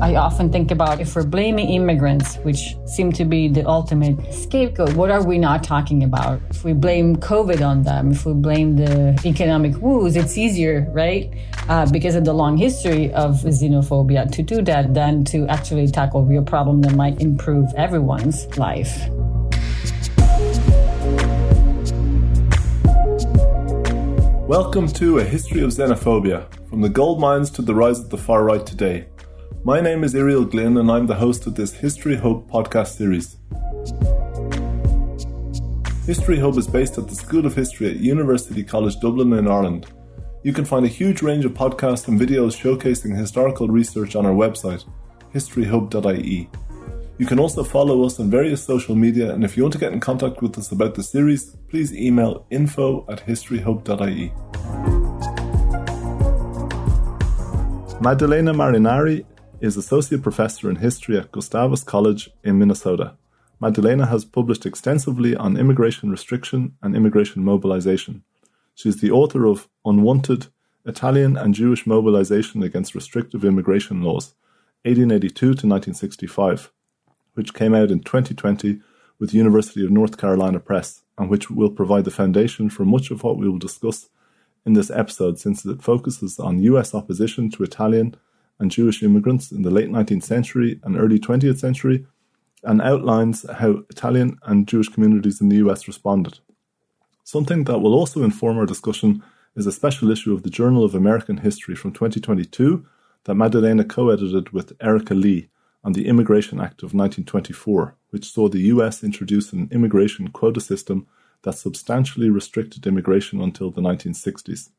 I often think about if we're blaming immigrants, which seem to be the ultimate scapegoat, what are we not talking about? If we blame COVID on them, if we blame the economic woes, it's easier, right? Uh, because of the long history of xenophobia to do that than to actually tackle real problem that might improve everyone's life. Welcome to A History of Xenophobia, from the gold mines to the rise of the far right today. My name is Irial Glynn, and I'm the host of this History Hub podcast series. History Hub is based at the School of History at University College Dublin in Ireland. You can find a huge range of podcasts and videos showcasing historical research on our website, historyhub.ie. You can also follow us on various social media, and if you want to get in contact with us about the series, please email info at historyhub.ie. Maddalena Marinari is Associate Professor in History at Gustavus College in Minnesota. Maddalena has published extensively on immigration restriction and immigration mobilization. She is the author of Unwanted Italian and Jewish Mobilization Against Restrictive Immigration Laws, 1882 to 1965, which came out in 2020 with University of North Carolina Press, and which will provide the foundation for much of what we will discuss in this episode since it focuses on US opposition to Italian and Jewish immigrants in the late 19th century and early 20th century and outlines how Italian and Jewish communities in the US responded. Something that will also inform our discussion is a special issue of the Journal of American History from 2022 that Maddalena co edited with Erika Lee on the Immigration Act of 1924, which saw the US introduce an immigration quota system that substantially restricted immigration until the 1960s.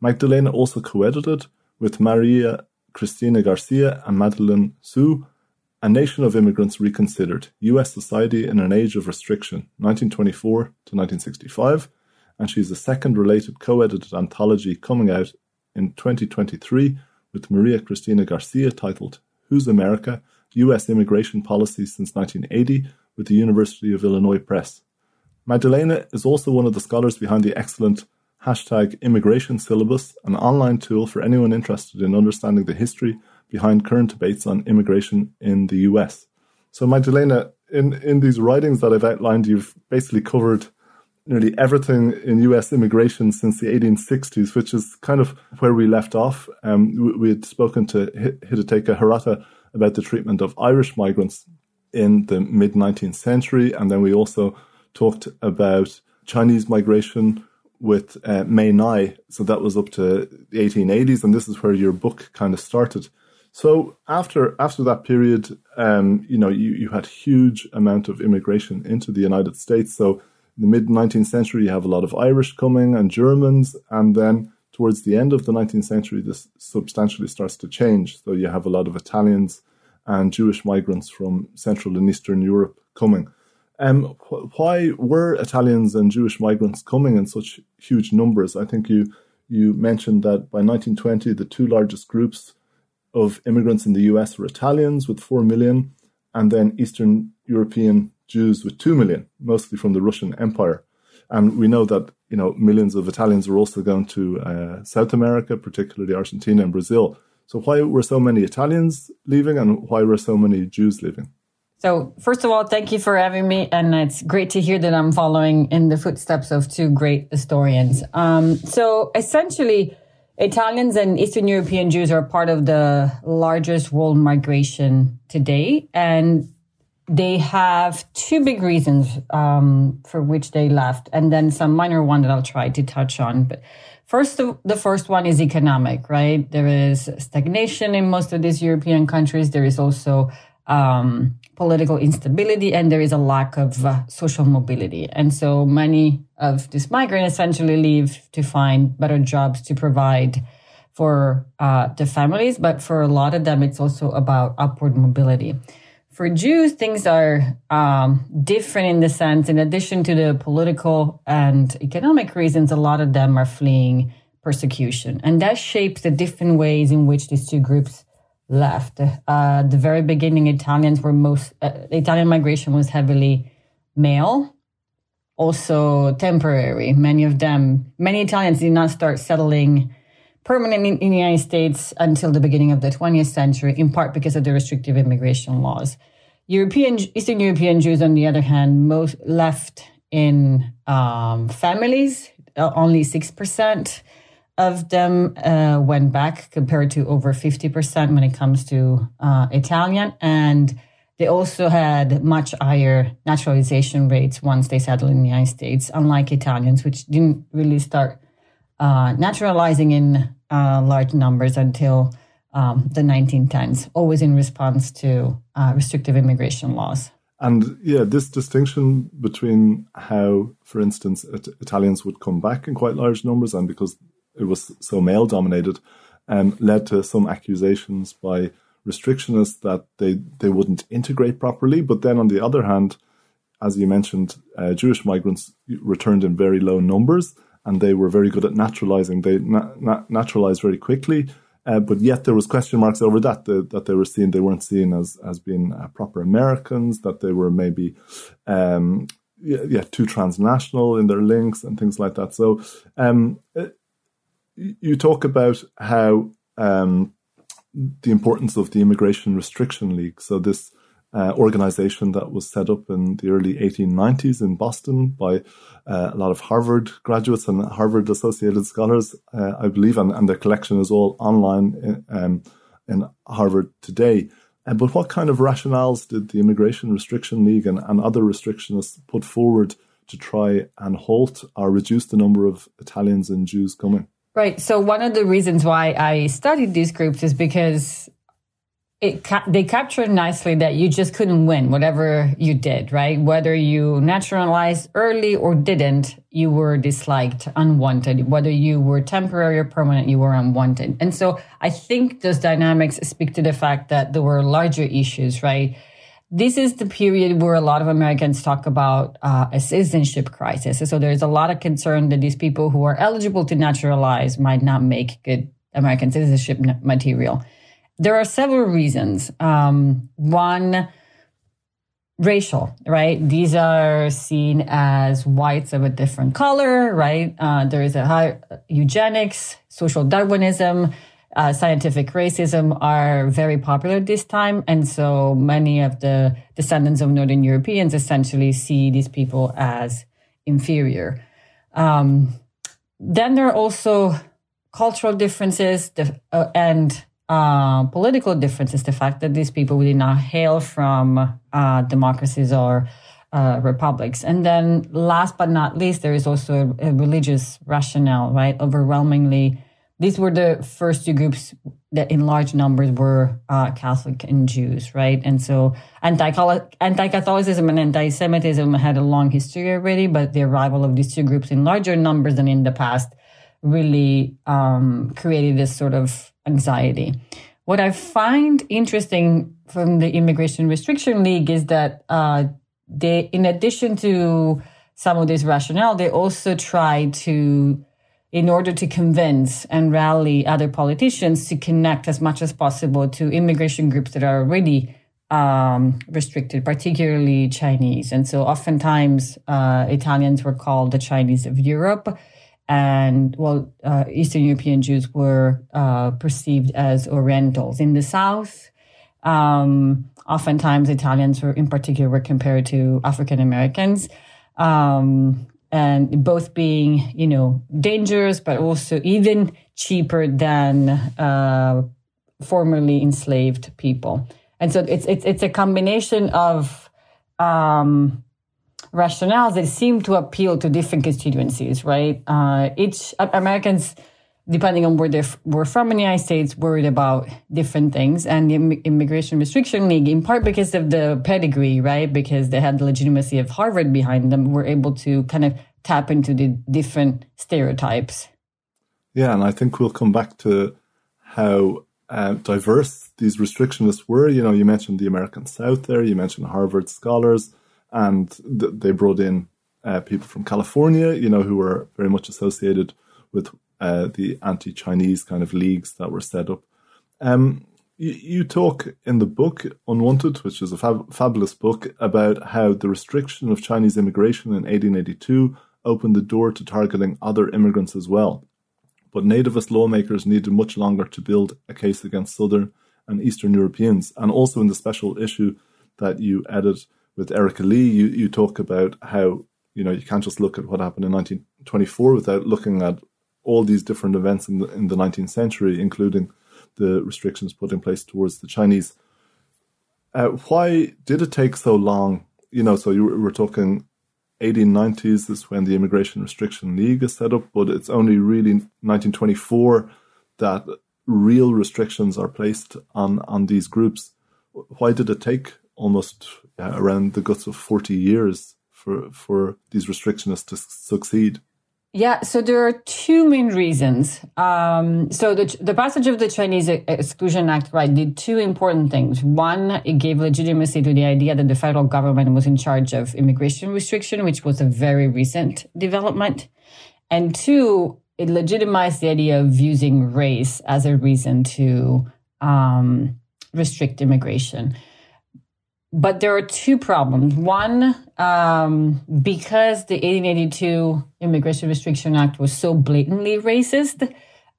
Magdalena also co edited with Maria Cristina Garcia and Madeline Hsu, A Nation of Immigrants Reconsidered, U.S. Society in an Age of Restriction, 1924 to 1965, and she's the second related co-edited anthology coming out in 2023 with Maria Cristina Garcia titled Whose America? U.S. Immigration Policy Since 1980 with the University of Illinois Press. Maddalena is also one of the scholars behind the excellent hashtag immigration syllabus, an online tool for anyone interested in understanding the history behind current debates on immigration in the US. So, Magdalena, in, in these writings that I've outlined, you've basically covered nearly everything in US immigration since the 1860s, which is kind of where we left off. Um, we, had spoken to Hidetaka Hirota about the treatment of Irish migrants in the mid 19th century, and then we also talked about Chinese migration with uh, Mae Ngai. So that was up to the 1880s, and this is where your book kind of started. So after after that period, um, you know, you, you had huge amount of immigration into the United States. So in the mid 19th century, you have a lot of Irish coming and Germans, and then towards the end of the 19th century, this substantially starts to change. So you have a lot of Italians and Jewish migrants from Central and Eastern Europe coming. Um, why were Italians and Jewish migrants coming in such huge numbers? I think you you mentioned that by 1920, the two largest groups of immigrants in the US were Italians with 4 million, and then Eastern European Jews with 2 million, mostly from the Russian Empire. And we know that you know millions of Italians were also going to uh, South America, particularly Argentina and Brazil. So why were so many Italians leaving, and why were so many Jews leaving? So, first of all, thank you for having me. And it's great to hear that I'm following in the footsteps of two great historians. Um, so, essentially, Italians and Eastern European Jews are part of the largest world migration today. And they have two big reasons um, for which they left, and then some minor one that I'll try to touch on. But first, the first one is economic, right? There is stagnation in most of these European countries. There is also um, political instability and there is a lack of uh, social mobility. And so many of these migrants essentially leave to find better jobs to provide for uh, the families. But for a lot of them, it's also about upward mobility. For Jews, things are um, different in the sense, in addition to the political and economic reasons, a lot of them are fleeing persecution. And that shapes the different ways in which these two groups left. Uh, the very beginning, Italians were most, uh, Italian migration was heavily male, also temporary. Many of them, many Italians did not start settling permanent in, in, the United States until the beginning of the 20th century, in part because of the restrictive immigration laws. European Eastern European Jews, on the other hand, most left in um, families. Uh, only six percent of them uh, went back, compared to over fifty percent when it comes to uh, Italian, and they also had much higher naturalization rates once they settled in the United States, unlike Italians, which didn't really start uh, naturalizing in uh, large numbers until um, the 1910s, always in response to uh, restrictive immigration laws. And yeah, this distinction between how, for instance, it, Italians would come back in quite large numbers, and because it was so male dominated, um, led to some accusations by restrictionists that they, they wouldn't integrate properly. But then on the other hand, as you mentioned, uh, Jewish migrants returned in very low numbers and they were very good at naturalizing. They na- na- naturalized very quickly, uh, but yet there was question marks over that, the, that they were seen, they weren't seen as, as being uh, proper Americans, that they were maybe, um, yeah, yeah, too transnational in their links and things like that. So, um, you talk about how, um, the importance of the Immigration Restriction League. So this uh, organization that was set up in the early 1890s in Boston by uh, a lot of Harvard graduates and Harvard associated scholars, uh, I believe, and, and their collection is all online in, um, in Harvard today. Uh, but what kind of rationales did the Immigration Restriction League and, and other restrictionists put forward to try and halt or reduce the number of Italians and Jews coming? Right. So one of the reasons why I studied these groups is because it ca- they captured nicely that you just couldn't win whatever you did, right? Whether you naturalized early or didn't, you were disliked, unwanted. Whether you were temporary or permanent, you were unwanted. And so I think those dynamics speak to the fact that there were larger issues, right? This is the period where a lot of Americans talk about uh, a citizenship crisis. So there's a lot of concern that these people who are eligible to naturalize might not make good American citizenship material. There are several reasons. Um, one, racial, right? These are seen as whites of a different color, right? Uh, there is a high eugenics, social Darwinism uh, scientific racism are very popular this time. And so many of the descendants of Northern Europeans essentially see these people as inferior. Um, then there are also cultural differences uh, and uh, political differences. The fact that these people did not hail from uh, democracies or uh, republics. And then last but not least, there is also a, a religious rationale, right? Overwhelmingly, these were the first two groups that in large numbers were uh, Catholic and Jews, right? And so anti-Catholicism and anti-Semitism had a long history already, but the arrival of these two groups in larger numbers than in the past really um, created this sort of anxiety. What I find interesting from the Immigration Restriction League is that uh, they, in addition to some of this rationale, they also try to in order to convince and rally other politicians to connect as much as possible to immigration groups that are already um, restricted, particularly Chinese. And so oftentimes uh, Italians were called the Chinese of Europe. And well, uh, Eastern European Jews were uh, perceived as Orientals. In the South, um, oftentimes Italians were, in particular, were compared to African Americans. Um, and both being, you know, dangerous, but also even cheaper than uh, formerly enslaved people. And so it's it's it's a combination of um, rationales that seem to appeal to different constituencies, right? Uh, each Americans depending on where they were from in the United States, worried about different things. And the Immigration Restriction League, in part because of the pedigree, right? Because they had the legitimacy of Harvard behind them, were able to kind of tap into the different stereotypes. Yeah, and I think we'll come back to how uh, diverse these restrictionists were. You know, you mentioned the American South there, you mentioned Harvard scholars, and th- they brought in uh, people from California, you know, who were very much associated with uh, the anti-Chinese kind of leagues that were set up. Um, you, you, talk in the book Unwanted, which is a fab- fabulous book, about how the restriction of Chinese immigration in 1882 opened the door to targeting other immigrants as well. but nativist lawmakers needed much longer to build a case against Southern and Eastern Europeans. And also in the special issue that you edit with Erika Lee, you, you talk about how, you know, you can't just look at what happened in 1924 without looking at all these different events in the, in the 19th century, including the restrictions put in place towards the Chinese. Uh, why did it take so long? You know, so you were, talking 1890s is when the Immigration Restriction League is set up, but it's only really 1924 that real restrictions are placed on, on these groups. Why did it take almost uh, around the guts of 40 years for, for these restrictionists to succeed? Yeah, so there are two main reasons. Um, so the, the passage of the Chinese Exclusion Act, right, did two important things. One, it gave legitimacy to the idea that the federal government was in charge of immigration restriction, which was a very recent development. And two, it legitimized the idea of using race as a reason to um, restrict immigration. But there are two problems. One, um, because the 1882 Immigration Restriction Act was so blatantly racist,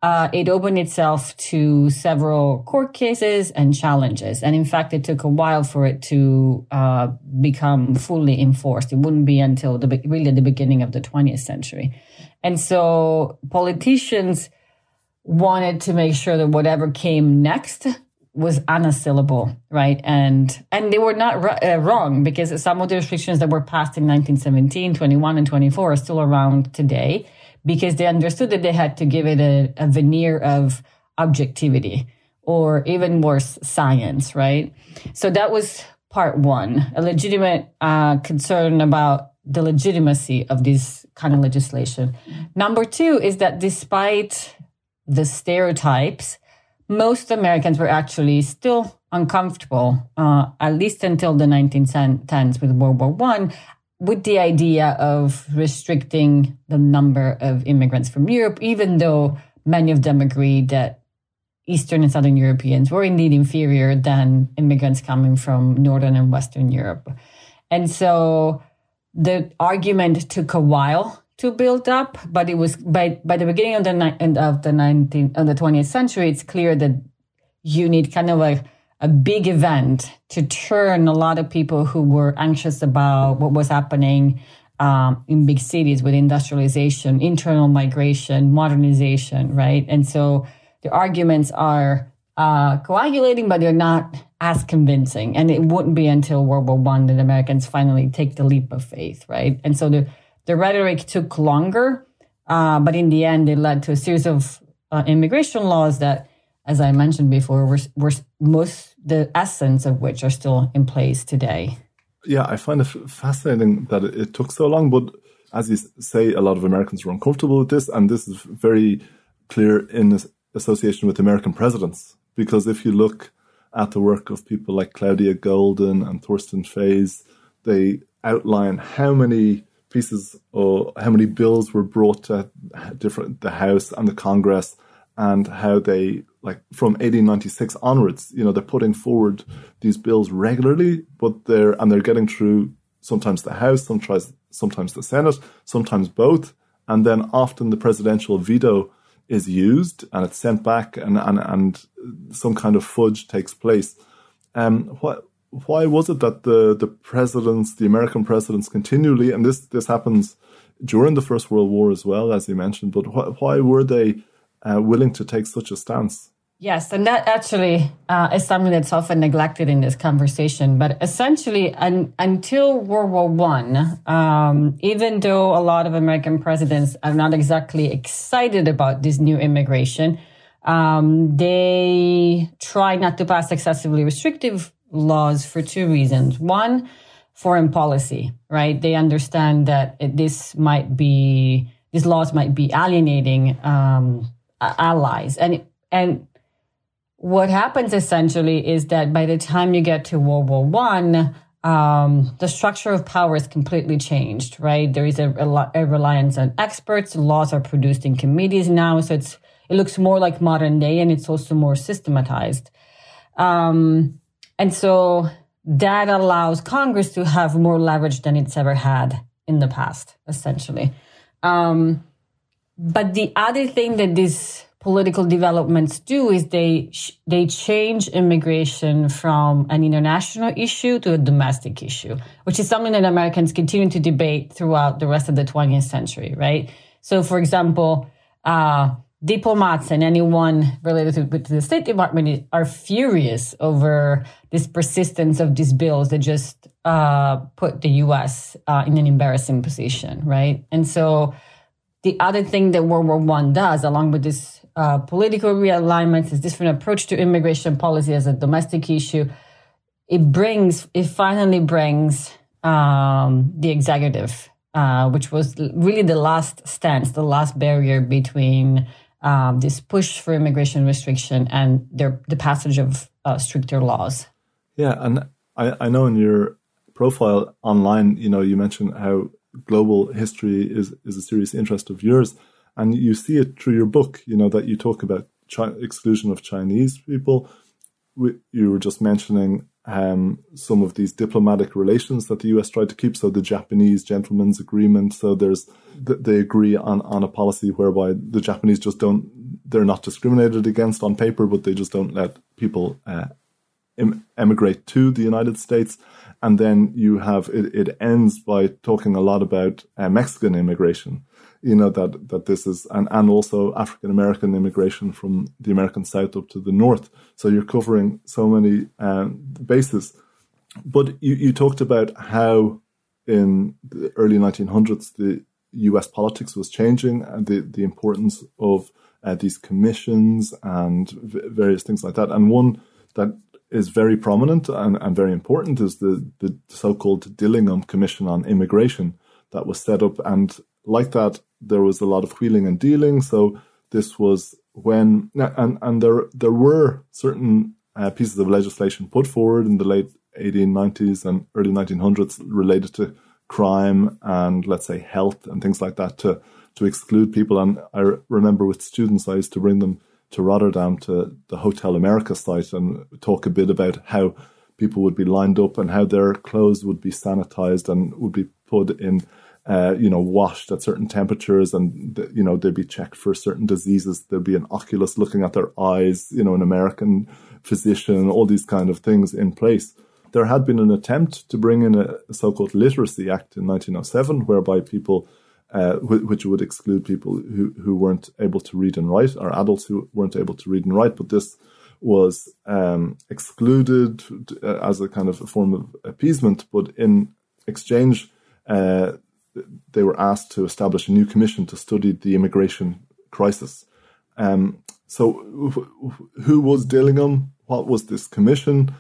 uh, it opened itself to several court cases and challenges. And in fact, it took a while for it to uh, become fully enforced. It wouldn't be until the really the beginning of the 20th century. And so politicians wanted to make sure that whatever came next was unassailable, right? And and they were not uh, wrong because some of the restrictions that were passed in 1917, 21, and 24 are still around today because they understood that they had to give it a, a veneer of objectivity or even worse, science, right? So that was part one, a legitimate uh, concern about the legitimacy of this kind of legislation. Number two is that despite the stereotypes most Americans were actually still uncomfortable, uh, at least until the 1910s with World War One, with the idea of restricting the number of immigrants from Europe, even though many of them agreed that Eastern and Southern Europeans were indeed inferior than immigrants coming from Northern and Western Europe. And so the argument took a while to build up, but it was by by the beginning of the ni- of the 19th of the 20th century, it's clear that you need kind of a a big event to turn a lot of people who were anxious about what was happening um, in big cities with industrialization, internal migration, modernization, right? And so the arguments are uh, coagulating, but they're not as convincing. And it wouldn't be until World War One that Americans finally take the leap of faith, right? And so the the rhetoric took longer, uh, but in the end, it led to a series of uh, immigration laws that, as I mentioned before, were, were most the essence of which are still in place today. Yeah, I find it fascinating that it, took so long, but as you say, a lot of Americans were uncomfortable with this, and this is very clear in association with American presidents. Because if you look at the work of people like Claudia Goldin and Torsten Feys, they outline how many pieces or how many bills were brought to different the House and the Congress and how they like from 1896 onwards you know they're putting forward these bills regularly but they're and they're getting through sometimes the house sometimes sometimes the senate sometimes both. And then often the presidential veto is used and it's sent back and and, and some kind of fudge takes place. Um what why was it that the the presidents, the American presidents, continually, and this this happens during the First World War as well, as you mentioned, but wh- why were they uh, willing to take such a stance? Yes, and that actually uh, is something that's often neglected in this conversation. But essentially, un- until World War One, um, even though a lot of American presidents are not exactly excited about this new immigration, um, they try not to pass excessively restrictive laws for two reasons. One, foreign policy, right? They understand that this might be, these laws might be alienating um, allies. And, and what happens essentially is that by the time you get to World War One, um, the structure of power is completely changed, right? There is a, a, reliance on experts. Laws are produced in committees now, so it's it looks more like modern day, and it's also more systematized. Um, and so that allows Congress to have more leverage than it's ever had in the past, essentially. Um, but the other thing that these political developments do is they they change immigration from an international issue to a domestic issue, which is something that Americans continue to debate throughout the rest of the 20th century, right? So, for example, uh, diplomats and anyone related to, to, the State Department are furious over this persistence of these bills that just uh, put the U.S. Uh, in an embarrassing position, right? And so the other thing that World War One does, along with this uh, political realignment, this different approach to immigration policy as a domestic issue, it brings, it finally brings um, the executive, uh, which was really the last stance, the last barrier between um, this push for immigration restriction and their, the passage of uh, stricter laws. Yeah, and I, I know in your profile online, you know, you mentioned how global history is is a serious interest of yours, and you see it through your book. You know that you talk about chi- exclusion of Chinese people. You were just mentioning um, some of these diplomatic relations that the US tried to keep. So the Japanese gentleman's agreement. So there's they agree on on a policy whereby the Japanese just don't they're not discriminated against on paper, but they just don't let people uh, emigrate to the United States. And then you have it, it ends by talking a lot about uh, Mexican immigration. You know that that this is and and also African American immigration from the American South up to the North. So you're covering so many um, bases. But you, you talked about how in the early 1900s the U.S. politics was changing and the the importance of uh, these commissions and v- various things like that. And one that is very prominent and, and very important is the, the so-called Dillingham Commission on Immigration that was set up. And like that, there was a lot of wheeling and dealing. So this was when, and, and there, there were certain uh, pieces of legislation put forward in the late 1890s and early 1900s related to crime and let's say health and things like that to, to exclude people. And I remember with students, I used to bring them to Rotterdam to the Hotel America site and talk a bit about how people would be lined up and how their clothes would be sanitized and would be put in, uh, you know, washed at certain temperatures and, you know, they'd be checked for certain diseases. There'd be an oculist looking at their eyes, you know, an American physician, all these kind of things in place. There had been an attempt to bring in a so-called Literacy Act in 1907, whereby people uh, which would exclude people who, who weren't able to read and write, or adults who weren't able to read and write. But this was um, excluded uh, as a kind of a form of appeasement. But in exchange, uh, they were asked to establish a new commission to study the immigration crisis. Um, so, who was Dillingham? What was this commission?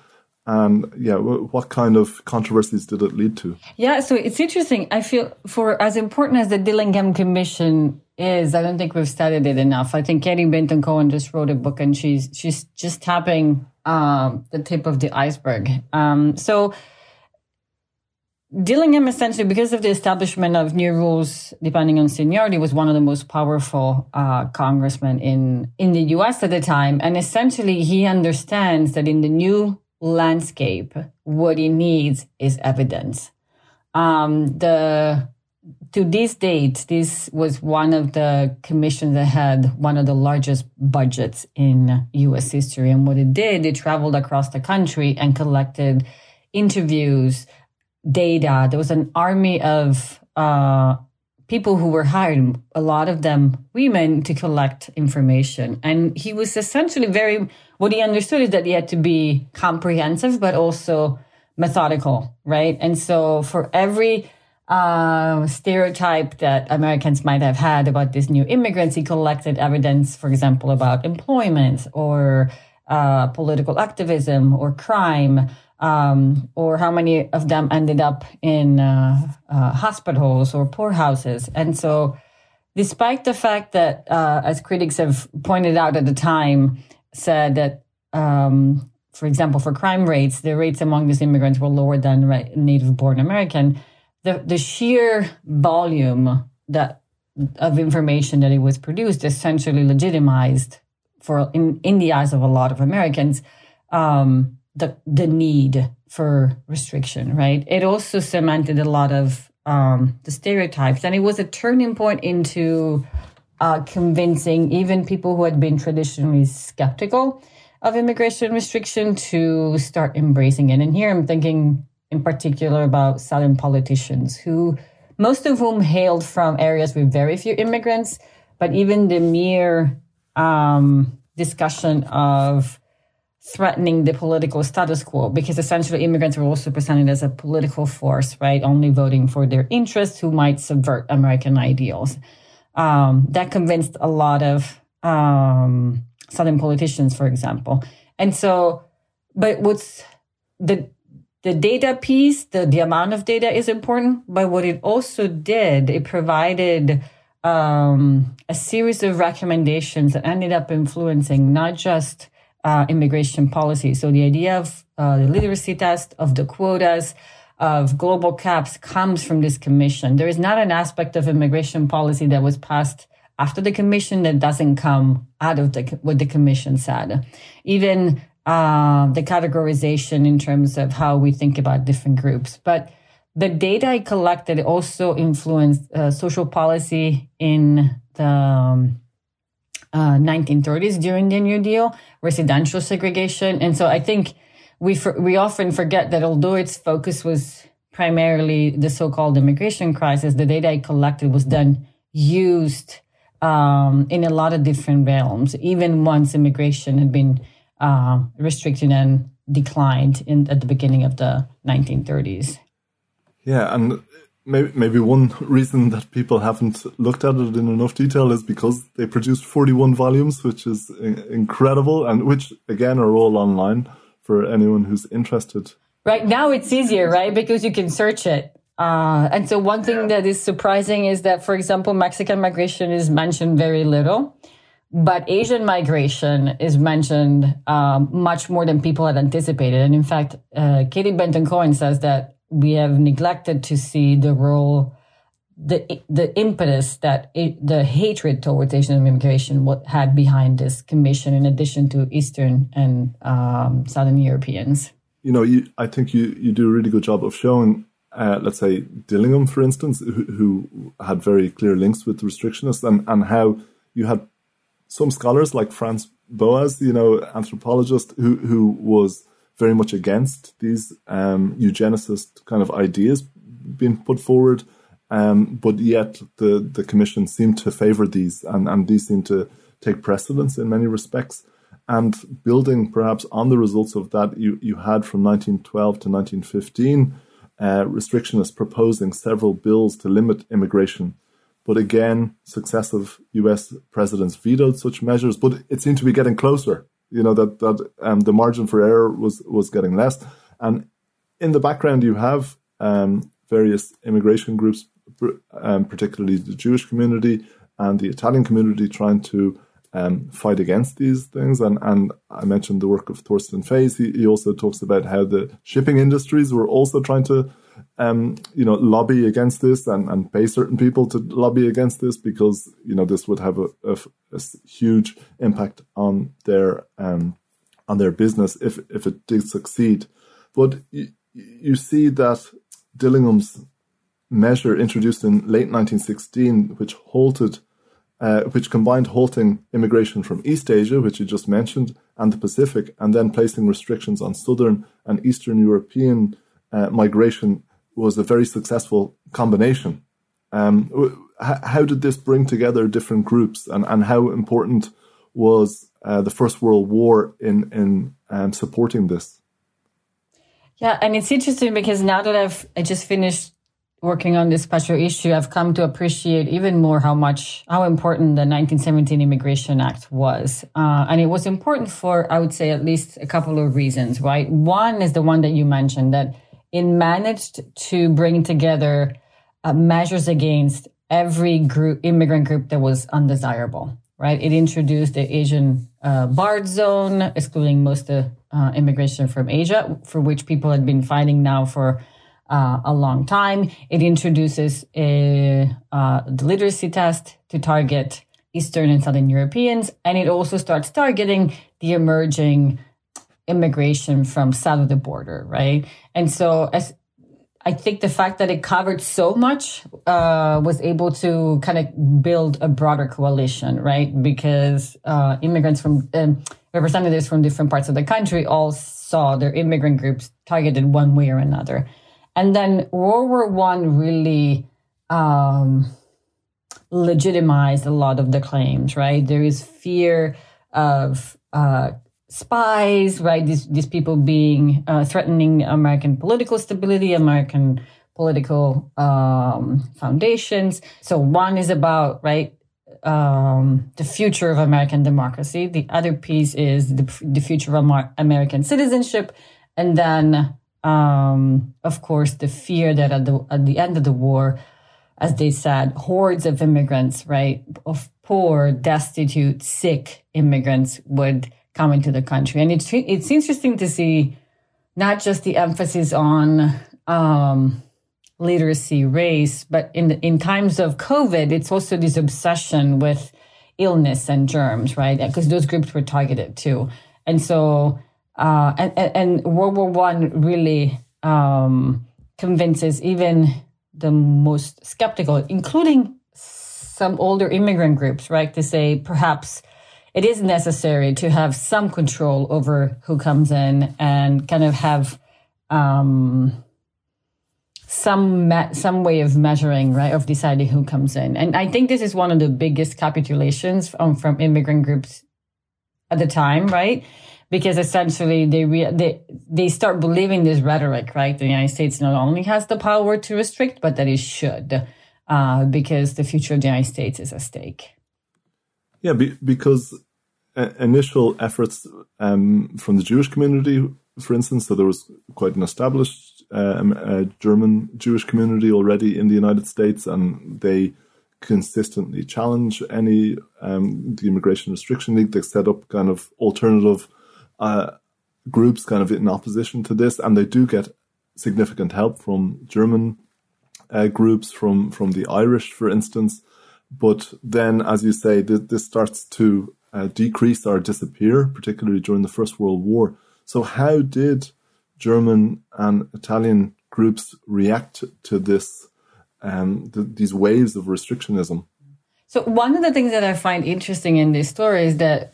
and yeah what kind of controversies did it lead to yeah so it's interesting i feel for as important as the dillingham commission is i don't think we've studied it enough i think katie benton cohen just wrote a book and she's she's just tapping um, the tip of the iceberg um, so Dillingham essentially, because of the establishment of new rules depending on seniority, was one of the most powerful uh, congressmen in in the U.S. at the time, and essentially he understands that in the new landscape, what he needs is evidence. Um, the to this date, this was one of the commissions that had one of the largest budgets in U.S. history. And what it did, it traveled across the country and collected interviews, data. There was an army of uh, people who were hired, a lot of them women, to collect information. And he was essentially very, what he understood is that he had to be comprehensive, but also methodical, right? And so for every uh, stereotype that Americans might have had about these new immigrants, he collected evidence, for example, about employment or uh, political activism or crime um, or how many of them ended up in uh, uh, hospitals or poorhouses. And so, despite the fact that, uh, as critics have pointed out at the time, said that, um, for example, for crime rates, the rates among these immigrants were lower than native born American, the, the sheer volume that of information that it was produced essentially legitimized for in, in the eyes of a lot of Americans um, the the need for restriction, right? It also cemented a lot of um, the stereotypes, and it was a turning point into uh, convincing even people who had been traditionally skeptical of immigration restriction to start embracing it. And here I'm thinking in particular about Southern politicians who, most of whom hailed from areas with very few immigrants, but even the mere um, discussion of threatening the political status quo because essentially immigrants were also presented as a political force, right? Only voting for their interests who might subvert American ideals. Um, that convinced a lot of um, Southern politicians, for example. And so, but what's the the data piece, the, the amount of data is important, but what it also did, it provided um, a series of recommendations that ended up influencing not just uh, immigration policy. So the idea of uh, the literacy test, of the quotas, of global caps comes from this commission. There is not an aspect of immigration policy that was passed after the commission that doesn't come out of the, what the commission said. Even uh, the categorization in terms of how we think about different groups. But the data I collected also influenced uh, social policy in the um, uh, 1930s during the New Deal, residential segregation. And so I think we, for, we often forget that although its focus was primarily the so-called immigration crisis, the data I collected was then used um, in a lot of different realms, even once immigration had been uh, restricted and declined in, at the beginning of the 1930s. Yeah, and maybe, maybe one reason that people haven't looked at it in enough detail is because they produced 41 volumes, which is incredible, and which again are all online for anyone who's interested. Right now, it's easier, right? Because you can search it. Uh, and so, one thing that is surprising is that, for example, Mexican migration is mentioned very little, but Asian migration is mentioned um, much more than people had anticipated. And in fact, uh, Katie Benton Cohen says that we have neglected to see the role, the the impetus that it, the hatred towards Asian immigration what had behind this commission, in addition to Eastern and um, Southern Europeans. You know, you, I think you you do a really good job of showing. Uh, let's say Dillingham, for instance, who, who had very clear links with restrictionists, and, and how you had some scholars like Franz Boas, you know, anthropologist, who who was very much against these um, eugenicist kind of ideas being put forward. Um, but yet the, the commission seemed to favor these and, and these seem to take precedence in many respects. And building perhaps on the results of that, you, you had from 1912 to 1915 uh, restrictionists proposing several bills to limit immigration. But again, successive US presidents vetoed such measures, but it seemed to be getting closer you know that that um, the margin for error was was getting less. And in the background, you have um, various immigration groups, um, particularly the Jewish community and the Italian community, trying to um, fight against these things. And and I mentioned the work of Torsten Feys. He, he also talks about how the shipping industries were also trying to um, you know, lobby against this and, and pay certain people to lobby against this because, you know, this would have a, a, a huge impact on their, um, on their business if, if it did succeed. But you, you see that Dillingham's measure introduced in late 1916, which halted, uh, which combined halting immigration from East Asia, which you just mentioned, and the Pacific, and then placing restrictions on Southern and Eastern European uh, migration was a very successful combination. Um, how did this bring together different groups, and, and how important was uh, the First World War in in um, supporting this? Yeah, and it's interesting because now that I've I just finished working on this special issue, I've come to appreciate even more how much how important the 1917 Immigration Act was, uh, and it was important for I would say at least a couple of reasons. Right, one is the one that you mentioned that it managed to bring together uh, measures against every group, immigrant group that was undesirable, right? It introduced the Asian uh, barred zone, excluding most of uh, immigration from Asia, for which people had been fighting now for uh, a long time. It introduces a, uh, the literacy test to target Eastern and Southern Europeans, and it also starts targeting the emerging immigration from south of the border, right? And so as I think the fact that it covered so much uh, was able to kind of build a broader coalition, right? Because uh, immigrants from um, representatives from different parts of the country all saw their immigrant groups targeted one way or another. And then World War One really um, legitimized a lot of the claims, right? There is fear of uh, spies, right? These these people being uh, threatening American political stability, American political um, foundations. So one is about right um, the future of American democracy. The other piece is the, the future of American citizenship, and then um, of course the fear that at the at the end of the war, as they said, hordes of immigrants, right, of poor, destitute, sick immigrants would come into the country. And it's it's interesting to see not just the emphasis on um, literacy, race, but in in times of COVID, it's also this obsession with illness and germs, right? Because those groups were targeted too. And so, uh, and, and World War One really um, convinces even the most skeptical, including some older immigrant groups, right, to say perhaps it is necessary to have some control over who comes in and kind of have um, some me- some way of measuring, right, of deciding who comes in. And I think this is one of the biggest capitulations from, from immigrant groups at the time, right? Because essentially they, re- they they start believing this rhetoric, right? The United States not only has the power to restrict, but that it should, uh, because the future of the United States is at stake. Yeah, be, because uh, initial efforts um, from the Jewish community, for instance, so there was quite an established uh, uh, German Jewish community already in the United States, and they consistently challenge any um, the Immigration Restriction League. They set up kind of alternative uh, groups, kind of in opposition to this, and they do get significant help from German uh, groups, from from the Irish, for instance. But then, as you say, th- this starts to uh, decrease or disappear, particularly during the First World War. So, how did German and Italian groups react to this, um, th- these waves of restrictionism? So, one of the things that I find interesting in this story is that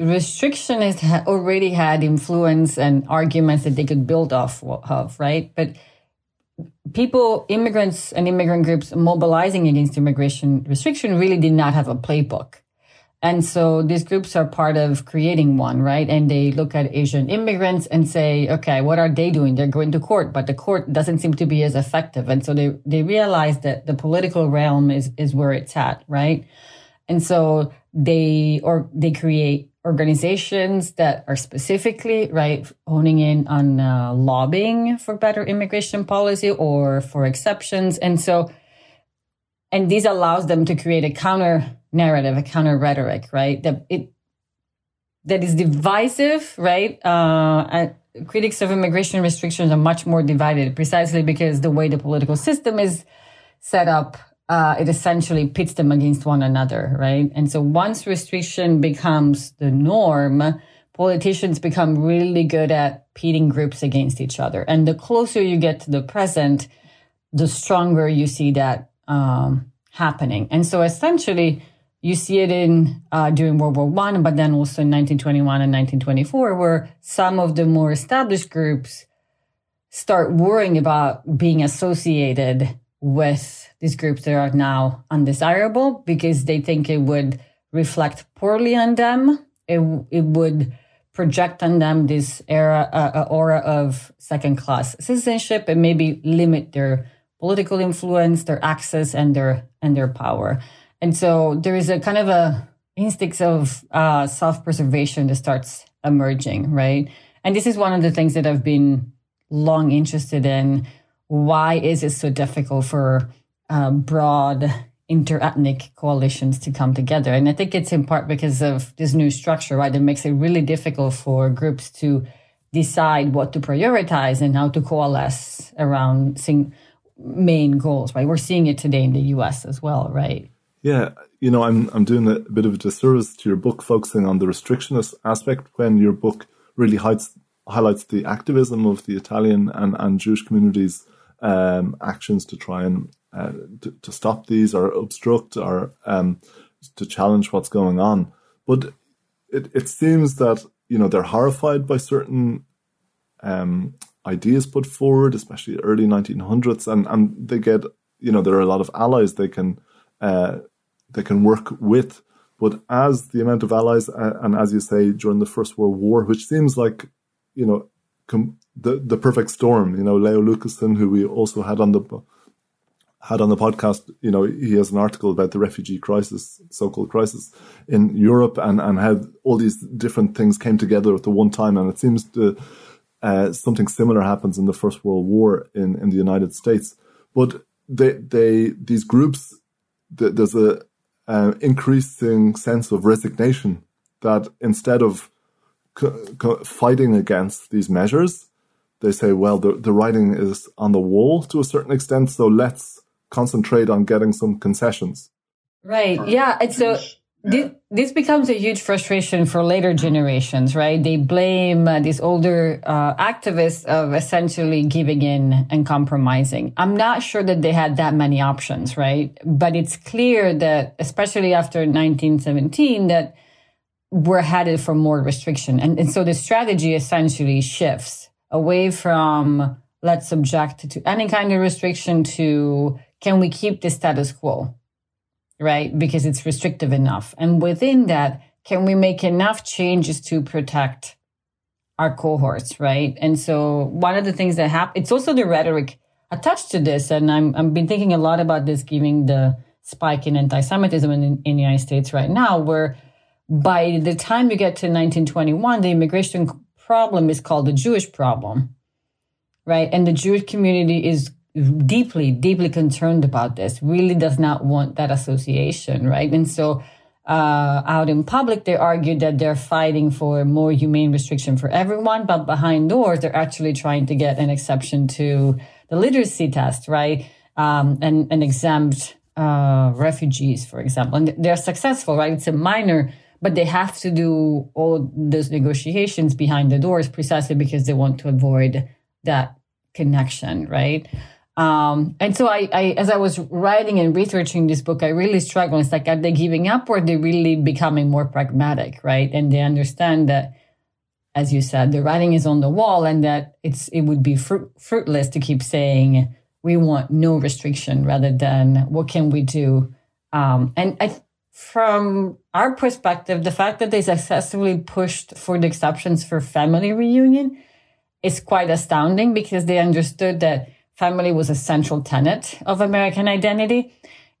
restrictionists ha- already had influence and arguments that they could build off of, right? But people, immigrants and immigrant groups mobilizing against immigration restriction really did not have a playbook. And so these groups are part of creating one, right? And they look at Asian immigrants and say, okay, what are they doing? They're going to court, but the court doesn't seem to be as effective. And so they, they realize that the political realm is, is where it's at, right? And so they, or they create organizations that are specifically right honing in on uh, lobbying for better immigration policy or for exceptions. And so and this allows them to create a counter narrative a counter rhetoric right? That it that is divisive right? Uh, critics of immigration restrictions are much more divided precisely because the way the political system is set up uh, it essentially pits them against one another, right? And so once restriction becomes the norm, politicians become really good at pitting groups against each other. And the closer you get to the present, the stronger you see that um, happening. And so essentially, you see it in uh, during World War One, but then also in 1921 and 1924, where some of the more established groups start worrying about being associated with these groups that are now undesirable because they think it would reflect poorly on them. It, it would project on them this era, uh, uh, aura of second class citizenship and maybe limit their political influence, their access, and their and their power. And so there is a kind of a instinct of uh, self preservation that starts emerging, right? And this is one of the things that I've been long interested in. Why is it so difficult for uh, broad interethnic coalitions to come together. And I think it's in part because of this new structure, right? That makes it really difficult for groups to decide what to prioritize and how to coalesce around sing- main goals, right? We're seeing it today in the US as well, right? Yeah, you know, I'm I'm doing a bit of a disservice to your book focusing on the restrictionist aspect when your book really highlights highlights the activism of the Italian and, and Jewish communities um, actions to try and uh, to, to, stop these or obstruct or um, to challenge what's going on. But it, it seems that you know they're horrified by certain um, ideas put forward, especially early 1900s, and and they get you know there are a lot of allies they can uh, they can work with. But as the amount of allies, uh, and as you say, during the First World War, which seems like, you know, com- the the perfect storm. You know, Leo Lucassen, who we also had on the had on the podcast, you know, he has an article about the refugee crisis, so-called crisis in Europe, and and how all these different things came together at the one time, and it seems to uh, something similar happens in the First World War in in the United States, but they they these groups there's a uh, increasing sense of resignation that instead of fighting against these measures, they say, well, the, the writing is on the wall to a certain extent, so let's concentrate on getting some concessions. Right. Yeah. And so this, this becomes a huge frustration for later generations, right? They blame uh, these older uh, activists of essentially giving in and compromising. I'm not sure that they had that many options, right? But it's clear that, especially after 1917, that we're headed for more restriction. And, and so the strategy essentially shifts away from let's subject to any kind of restriction to can we keep the status quo? right? Because it's restrictive enough. And within that, can we make enough changes to protect our cohorts, right? And so one of the things that happen, it's also the rhetoric attached to this. And I'm, I've been thinking a lot about this, given the spike in anti-Semitism in, in the United States right now, where by the time you get to 1921, the immigration problem is called the Jewish problem, right? And the Jewish community is deeply, deeply concerned about this, really does not want that association, right? And so uh, out in public, they argue that they're fighting for more humane restriction for everyone, but behind doors, they're actually trying to get an exception to the literacy test, right? Um, and, and exempt uh, refugees, for example. And they're successful, right? It's a minor, but they have to do all those negotiations behind the doors precisely because they want to avoid that connection, right? Um, and so I, I, as I was writing and researching this book, I really struggled. It's like, are they giving up or are they really becoming more pragmatic, right? And they understand that, as you said, the writing is on the wall and that it's, it would be fruit, fruitless to keep saying, we want no restriction rather than what can we do? Um, and I, from our perspective, the fact that they successfully pushed for the exceptions for family reunion is quite astounding because they understood that family was a central tenet of American identity.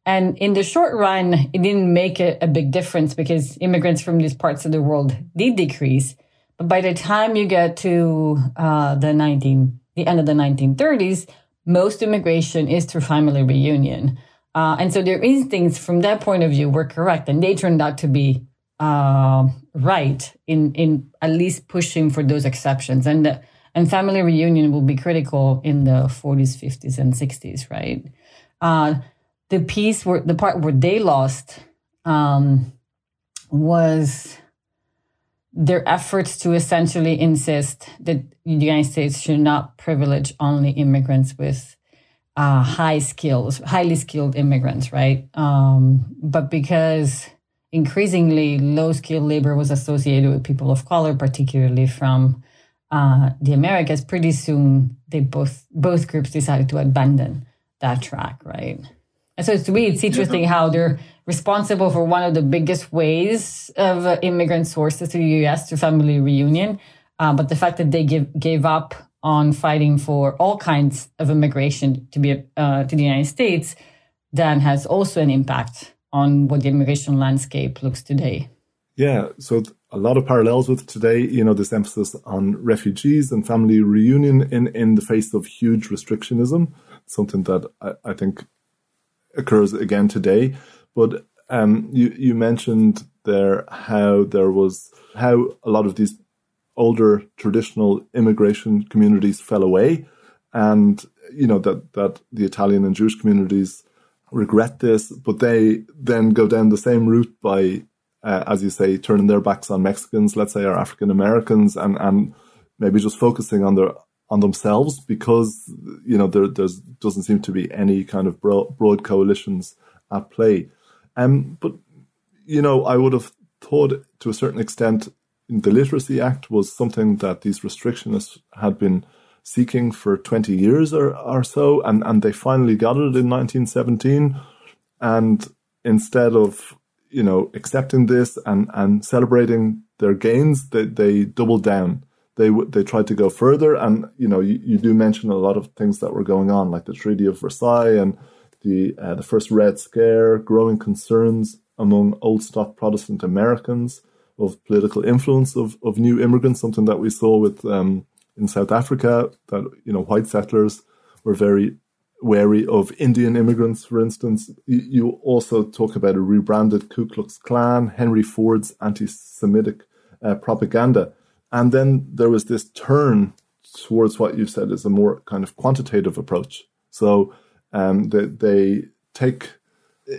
And in the short run, it didn't make a, a, big difference because immigrants from these parts of the world did decrease. But by the time you get to uh, the 19, the end of the 1930s, most immigration is through family reunion. Uh, and so their instincts from that point of view were correct. And they turned out to be uh, right in, in at least pushing for those exceptions. And the, and family reunion will be critical in the 40s, 50s, and 60s, right? Uh, the piece where the part where they lost um, was their efforts to essentially insist that the United States should not privilege only immigrants with uh, high skills, highly skilled immigrants, right? Um, but because increasingly low skilled labor was associated with people of color, particularly from uh, the Americas, pretty soon they both both groups decided to abandon that track, right? And so it's to me, it's interesting how they're responsible for one of the biggest ways of uh, immigrant sources to the U.S. to family reunion, uh, but the fact that they give, gave up on fighting for all kinds of immigration to be uh, to the United States, then has also an impact on what the immigration landscape looks today. Yeah, so a lot of parallels with today, you know, this emphasis on refugees and family reunion in, in the face of huge restrictionism, something that I, I think occurs again today. But um, you, you mentioned there how there was, how a lot of these older traditional immigration communities fell away. And, you know, that, that the Italian and Jewish communities regret this, but they then go down the same route by uh, as you say, turning their backs on Mexicans, let's say, or African Americans, and and maybe just focusing on their on themselves because you know there doesn't seem to be any kind of broad, broad coalitions at play. Um, but you know, I would have thought to a certain extent the Literacy Act was something that these restrictionists had been seeking for 20 years or, or so, and, and they finally got it in 1917. And instead of, you know, accepting this and, and celebrating their gains, they, they doubled down. They, they tried to go further. And, you know, you, you do mention a lot of things that were going on, like the Treaty of Versailles and the, uh, the first Red Scare, growing concerns among old stock Protestant Americans of political influence of, of new immigrants, something that we saw with um, in South Africa, that you know white settlers were very wary of Indian immigrants, for instance. You also talk about a rebranded Ku Klux Klan, Henry Ford's anti-Semitic uh, propaganda, and then there was this turn towards what you've said is a more kind of quantitative approach. So um, they, they take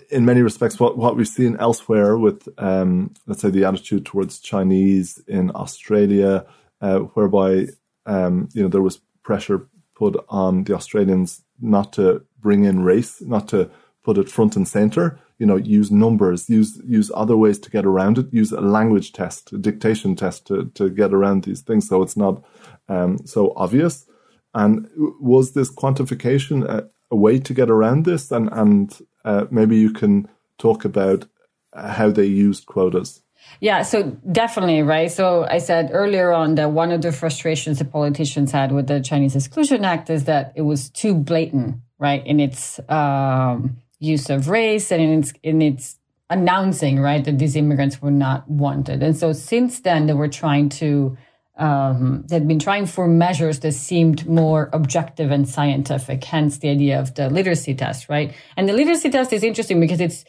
in many respects, what, what we've seen elsewhere with, um, let's say, the attitude towards Chinese in Australia, uh, whereby, um, you know, there was pressure put on the Australians not to bring in race, not to put it front and center, you know, use numbers, use, use other ways to get around it, use a language test, a dictation test to, to get around these things. So it's not, um, so obvious. And was this quantification a, a way to get around this? And, and uh, maybe you can talk about how they used quotas. Yeah, so definitely, right? So I said earlier on that one of the frustrations the politicians had with the Chinese Exclusion Act is that it was too blatant, right, in its um, use of race and in its, in its announcing, right, that these immigrants were not wanted. And so since then, they were trying to um, they'd been trying for measures that seemed more objective and scientific, hence the idea of the literacy test, right? And the literacy test is interesting because it's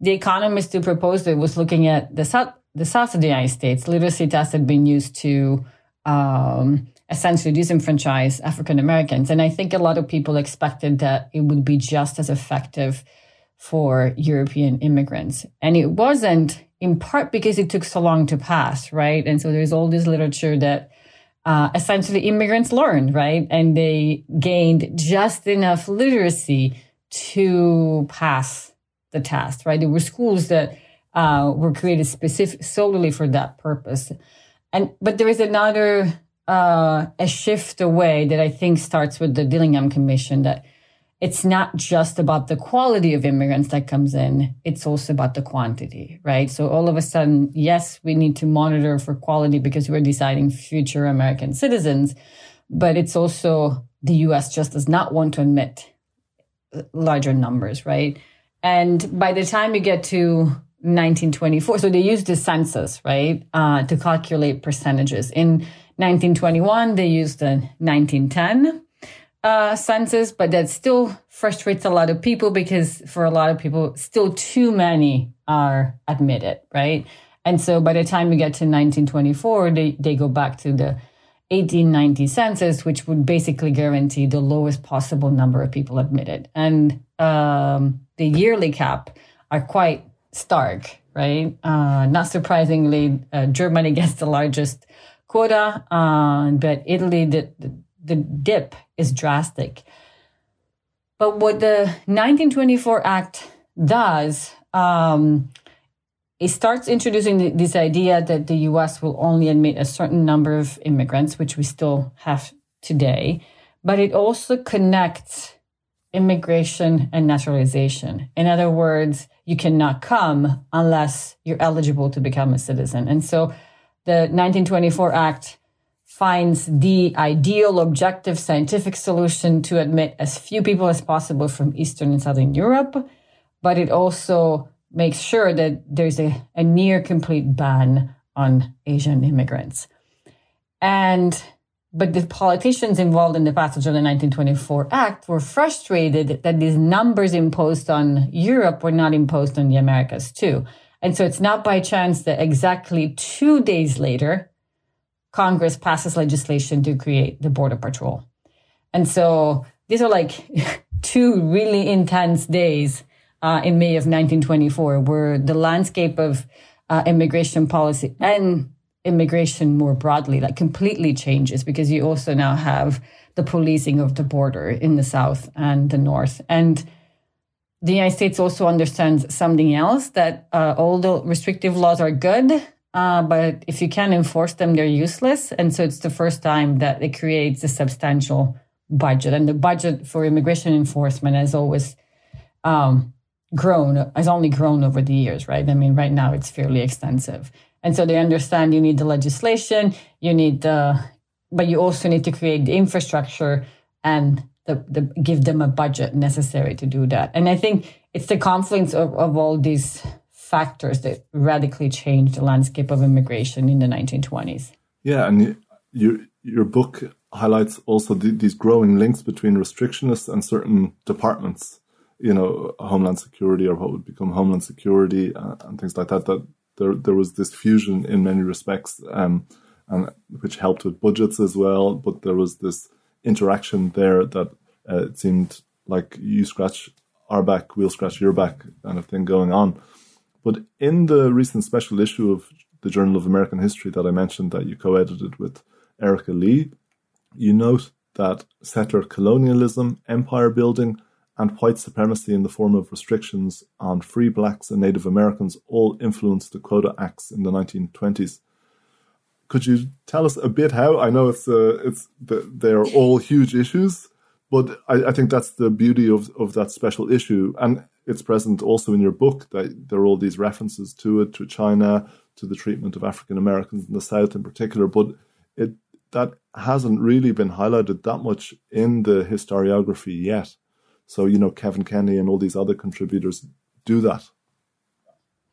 the economist who proposed it was looking at the south, the south of the United States. Literacy tests had been used to um, essentially disenfranchise African Americans, and I think a lot of people expected that it would be just as effective for European immigrants, and it wasn't in part because it took so long to pass, right? And so there's all this literature that uh, essentially immigrants learned, right? And they gained just enough literacy to pass the test, right? There were schools that uh, were created specific solely for that purpose. And but there is another uh, a shift away that I think starts with the Dillingham Commission that it's not just about the quality of immigrants that comes in, it's also about the quantity, right? So all of a sudden, yes, we need to monitor for quality because we're deciding future American citizens, but it's also the US just does not want to admit larger numbers, right? And by the time you get to 1924, so they used the census, right, uh, to calculate percentages. In 1921, they used the 1910 uh, census, but that still frustrates a lot of people because for a lot of people, still too many are admitted, right? And so by the time we get to 1924, they, they go back to the 1890 census, which would basically guarantee the lowest possible number of people admitted. And um, the yearly cap are quite stark, right? Uh, not surprisingly, uh, Germany gets the largest quota, uh, but Italy, the, the, the dip is drastic. But what the 1924 Act does, um, it starts introducing this idea that the US will only admit a certain number of immigrants, which we still have today, but it also connects immigration and naturalization. In other words, you cannot come unless you're eligible to become a citizen. And so the 1924 Act finds the ideal objective scientific solution to admit as few people as possible from Eastern and Southern Europe, but it also makes sure that there's a, a near complete ban on Asian immigrants. And but the politicians involved in the passage of the 1924 Act were frustrated that these numbers imposed on Europe were not imposed on the Americas too. And so it's not by chance that exactly two days later, Congress passes legislation to create the Border Patrol. And so these are like two really intense days uh, in May of 1924, where the landscape of uh, immigration policy and immigration more broadly, like completely changes because you also now have the policing of the border in the south and the north. And the United States also understands something else that uh, all the restrictive laws are good, uh, but if you can't enforce them, they're useless. And so it's the first time that it creates a substantial budget. And the budget for immigration enforcement has always um, grown, has only grown over the years, right? I mean, right now it's fairly extensive. And so they understand you need the legislation, you need the, but you also need to create the infrastructure and the, the give them a budget necessary to do that. And I think it's the confluence of, of all these factors that radically changed the landscape of immigration in the 1920s. Yeah, and you, your book highlights also the, these growing links between restrictionists and certain departments, you know, Homeland Security or what would become Homeland Security uh, and things like that. That there there was this fusion in many respects, um, and which helped with budgets as well. But there was this interaction there that uh, it seemed like you scratch our back, we'll scratch your back kind of thing going on. But in the recent special issue of the Journal of American History that I mentioned that you co-edited with Erika Lee, you note that settler colonialism, empire building, and white supremacy in the form of restrictions on free blacks and Native Americans all influenced the Quota Acts in the 1920s. Could you tell us a bit how? I know it's uh, it's they're all huge issues, but I, I, think that's the beauty of, of that special issue, and it's present also in your book that there are all these references to it, to China, to the treatment of African Americans in the South in particular. But it that hasn't really been highlighted that much in the historiography yet. So, you know, Kevin Kenny and all these other contributors do that.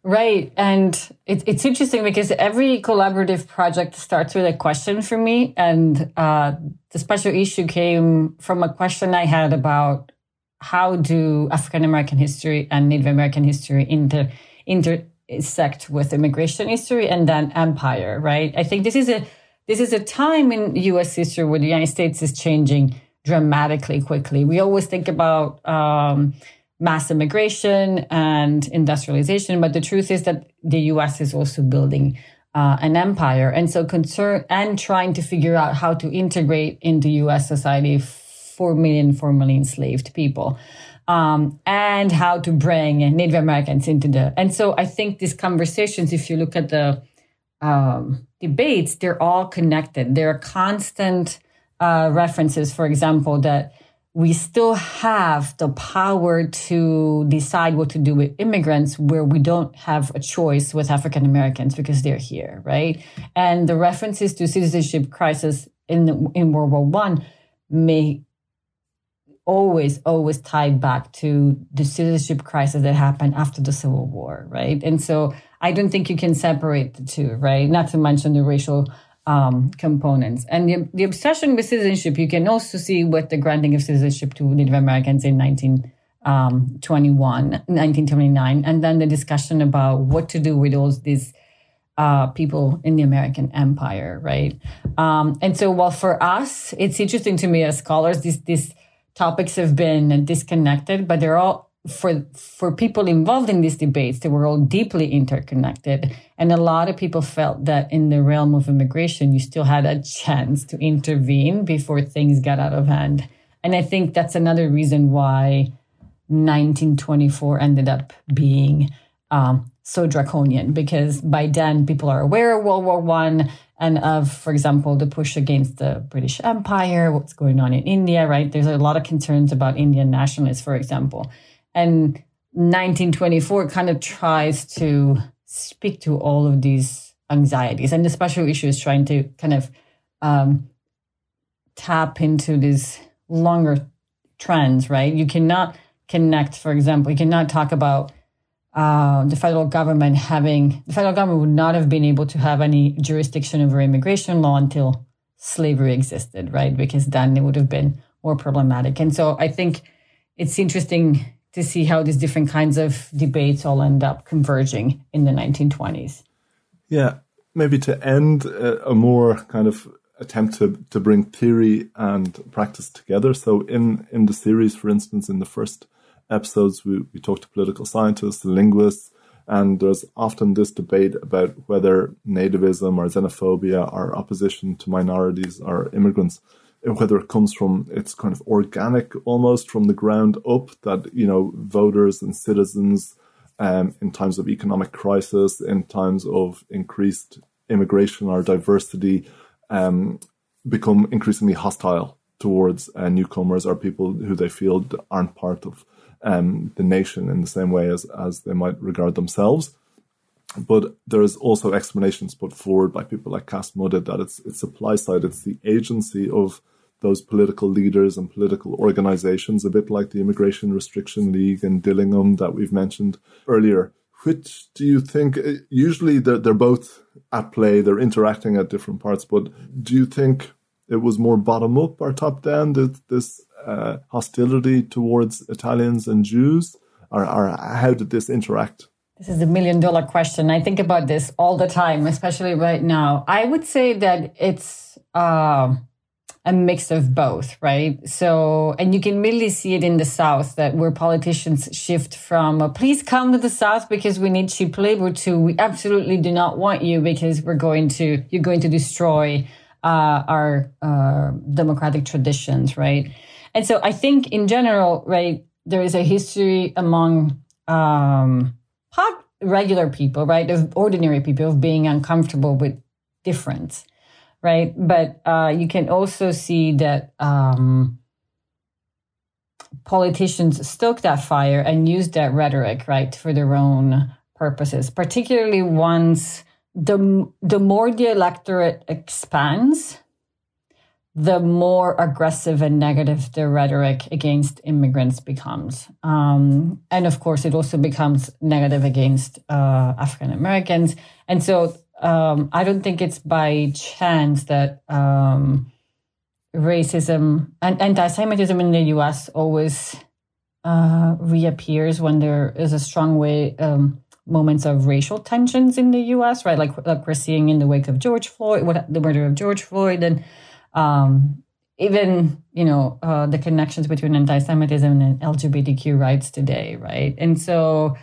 Right. And it, it's interesting because every collaborative project starts with a question for me. And uh, the special issue came from a question I had about how do African American history and Native American history inter, intersect with immigration history and then empire, right? I think this is a this is a time in US history where the United States is changing dramatically quickly. We always think about um, mass immigration and industrialization, but the truth is that the US is also building uh, an empire. And so concern and trying to figure out how to integrate into US society 4 million formerly enslaved people. Um, and how to bring Native Americans into the. And so I think these conversations, if you look at the um, debates, they're all connected. There are constant uh, references, for example, that we still have the power to decide what to do with immigrants where we don't have a choice with African Americans because they're here, right? And the references to citizenship crisis in in World War One may always always tied back to the citizenship crisis that happened after the Civil War, right? And so I don't think you can separate the two, right? Not to mention the racial um, components. And the, the obsession with citizenship, you can also see with the granting of citizenship to Native Americans in 1921, 1929, um, and then the discussion about what to do with all these uh, people in the American empire, right? Um, and so, while for us, it's interesting to me as scholars, this, these topics have been disconnected, but they're all for for people involved in these debates, they were all deeply interconnected, and a lot of people felt that in the realm of immigration, you still had a chance to intervene before things got out of hand. And I think that's another reason why 1924 ended up being um, so draconian, because by then people are aware of World War One and of, for example, the push against the British Empire, what's going on in India, right? There's a lot of concerns about Indian nationalists, for example. And 1924 kind of tries to speak to all of these anxieties. And the special issue is trying to kind of um, tap into these longer trends, right? You cannot connect, for example, you cannot talk about uh, the federal government having, the federal government would not have been able to have any jurisdiction over immigration law until slavery existed, right? Because then it would have been more problematic. And so I think it's interesting to see how these different kinds of debates all end up converging in the 1920s. Yeah, maybe to end a, uh, a more kind of attempt to, to bring theory and practice together. So in, in the series, for instance, in the first episodes, we, we talked to political scientists, linguists, And there's often this debate about whether nativism or xenophobia or opposition to minorities or immigrants, whether it comes from it's kind of organic almost from the ground up that, you know, voters and citizens um, in times of economic crisis, in times of increased immigration or diversity, um, become increasingly hostile towards uh, newcomers or people who they feel aren't part of um, the nation in the same way as, as they might regard themselves. But there's also explanations put forward by people like Cas Mudde that it's it's supply side, it's the agency of those political leaders and political organizations, a bit like the Immigration Restriction League and Dillingham that we've mentioned earlier. Which do you think? Uh, usually they're, they're both at play, they're interacting at different parts, but do you think it was more bottom up or top down, this, this uh, hostility towards Italians and Jews? Or, or how did this interact? This is a million dollar question. I think about this all the time, especially right now. I would say that it's uh, a mix of both, right? So, and you can really see it in the South that where politicians shift from please come to the South because we need cheap labor to we absolutely do not want you because we're going to, you're going to destroy uh, our uh, democratic traditions, right? And so I think in general, right, there is a history among um, regular people, right, of ordinary people of being uncomfortable with difference, right? But uh, you can also see that um, politicians stoke that fire and use that rhetoric, right, for their own purposes, particularly once the the more the electorate expands, the more aggressive and negative the rhetoric against immigrants becomes. Um, and of course, it also becomes negative against uh, African Americans. And so um, I don't think it's by chance that um, racism and anti Semitism in the US always uh, reappears when there is a strong way. Um, moments of racial tensions in the U.S., right? Like like we're seeing in the wake of George Floyd, what the murder of George Floyd, and um, even you know uh, the connections between anti-Semitism and LGBTQ rights today, right? And so,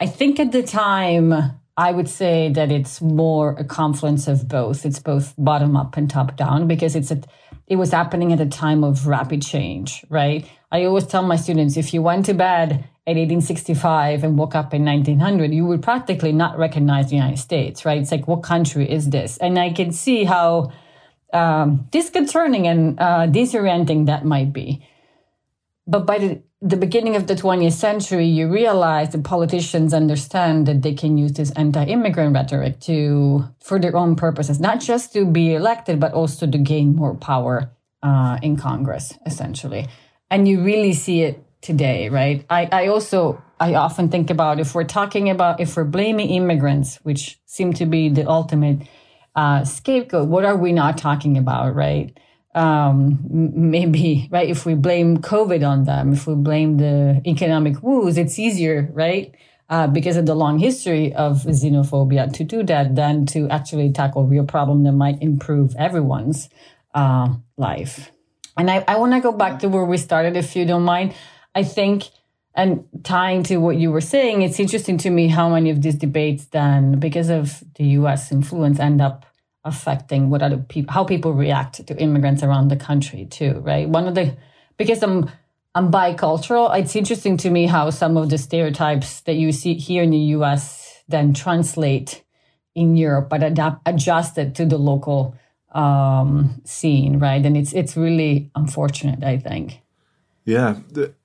I think at the time. I would say that it's more a confluence of both. It's both bottom up and top down because it's a, it was happening at a time of rapid change, right? I always tell my students if you went to bed at 1865 and woke up in 1900, you would practically not recognize the United States, right? It's like, what country is this? And I can see how um, disconcerting and uh, disorienting that might be. But by the, the beginning of the 20th century, you realize the politicians understand that they can use this anti-immigrant rhetoric to for their own purposes, not just to be elected, but also to gain more power uh, in Congress, essentially. And you really see it today, right? I, I also, I often think about if we're talking about, if we're blaming immigrants, which seem to be the ultimate uh, scapegoat, what are we not talking about, right? Um, maybe, right? If we blame COVID on them, if we blame the economic woes, it's easier, right? Uh, because of the long history of xenophobia to do that than to actually tackle real problem that might improve everyone's uh, life. And I, I want to go back to where we started, if you don't mind. I think, and tying to what you were saying, it's interesting to me how many of these debates then, because of the US influence, end up affecting what other people, how people react to immigrants around the country too, right? One of the, because I'm, I'm bicultural, it's interesting to me how some of the stereotypes that you see here in the US then translate in Europe, but adapt, adjusted to the local um, scene, right? And it's it's really unfortunate, I think. Yeah,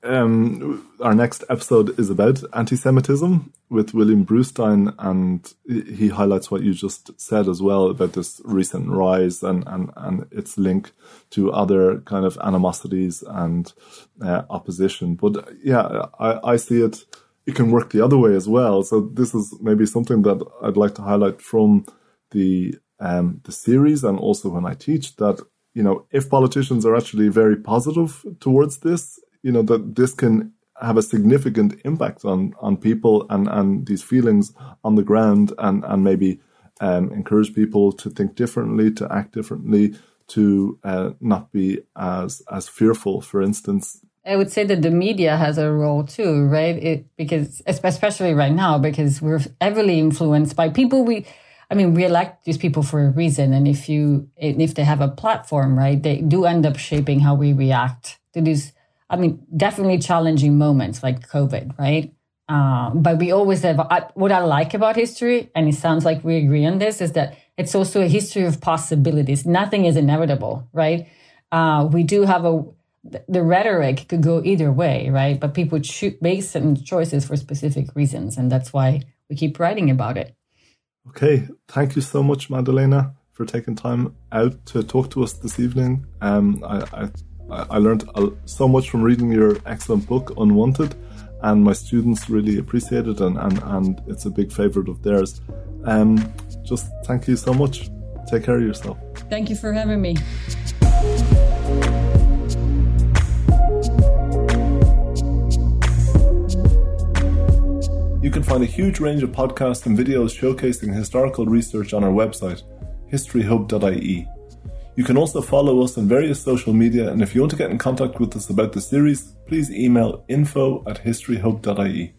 um, our next episode is about anti-Semitism with William Brustein, and he highlights what you just said as well about this recent rise and, and, and its link to other kind of animosities and uh, opposition. But yeah, I, I see it. It can work the other way as well. So this is maybe something that I'd like to highlight from the um, the series, and also when I teach that you know, if politicians are actually very positive towards this, you know, that this can have a significant impact on on people and and these feelings on the ground, and and maybe um, encourage people to think differently, to act differently, to uh, not be as as fearful, for instance. I would say that the media has a role too, right? It, because especially right now, because we're heavily influenced by people we, I mean, we elect these people for a reason, and if you if they have a platform, right, they do end up shaping how we react to these. I mean, definitely challenging moments like COVID, right? Uh, but we always have I, what I like about history, and it sounds like we agree on this, is that it's also a history of possibilities. Nothing is inevitable, right? Uh, we do have a the rhetoric could go either way, right? But people make certain choices for specific reasons, and that's why we keep writing about it. Okay, thank you so much, Maddalena, for taking time out to talk to us this evening. Um, I, I, I learned so much from reading your excellent book, Unwanted, and my students really appreciate it, and, and, and it's a big favorite of theirs. Um, just thank you so much. Take care of yourself. Thank you for having me. You can find a huge range of podcasts and videos showcasing historical research on our website, historyhub.ie. You can also follow us on various social media, and if you want to get in contact with us about the series, please email info at historyhub.ie.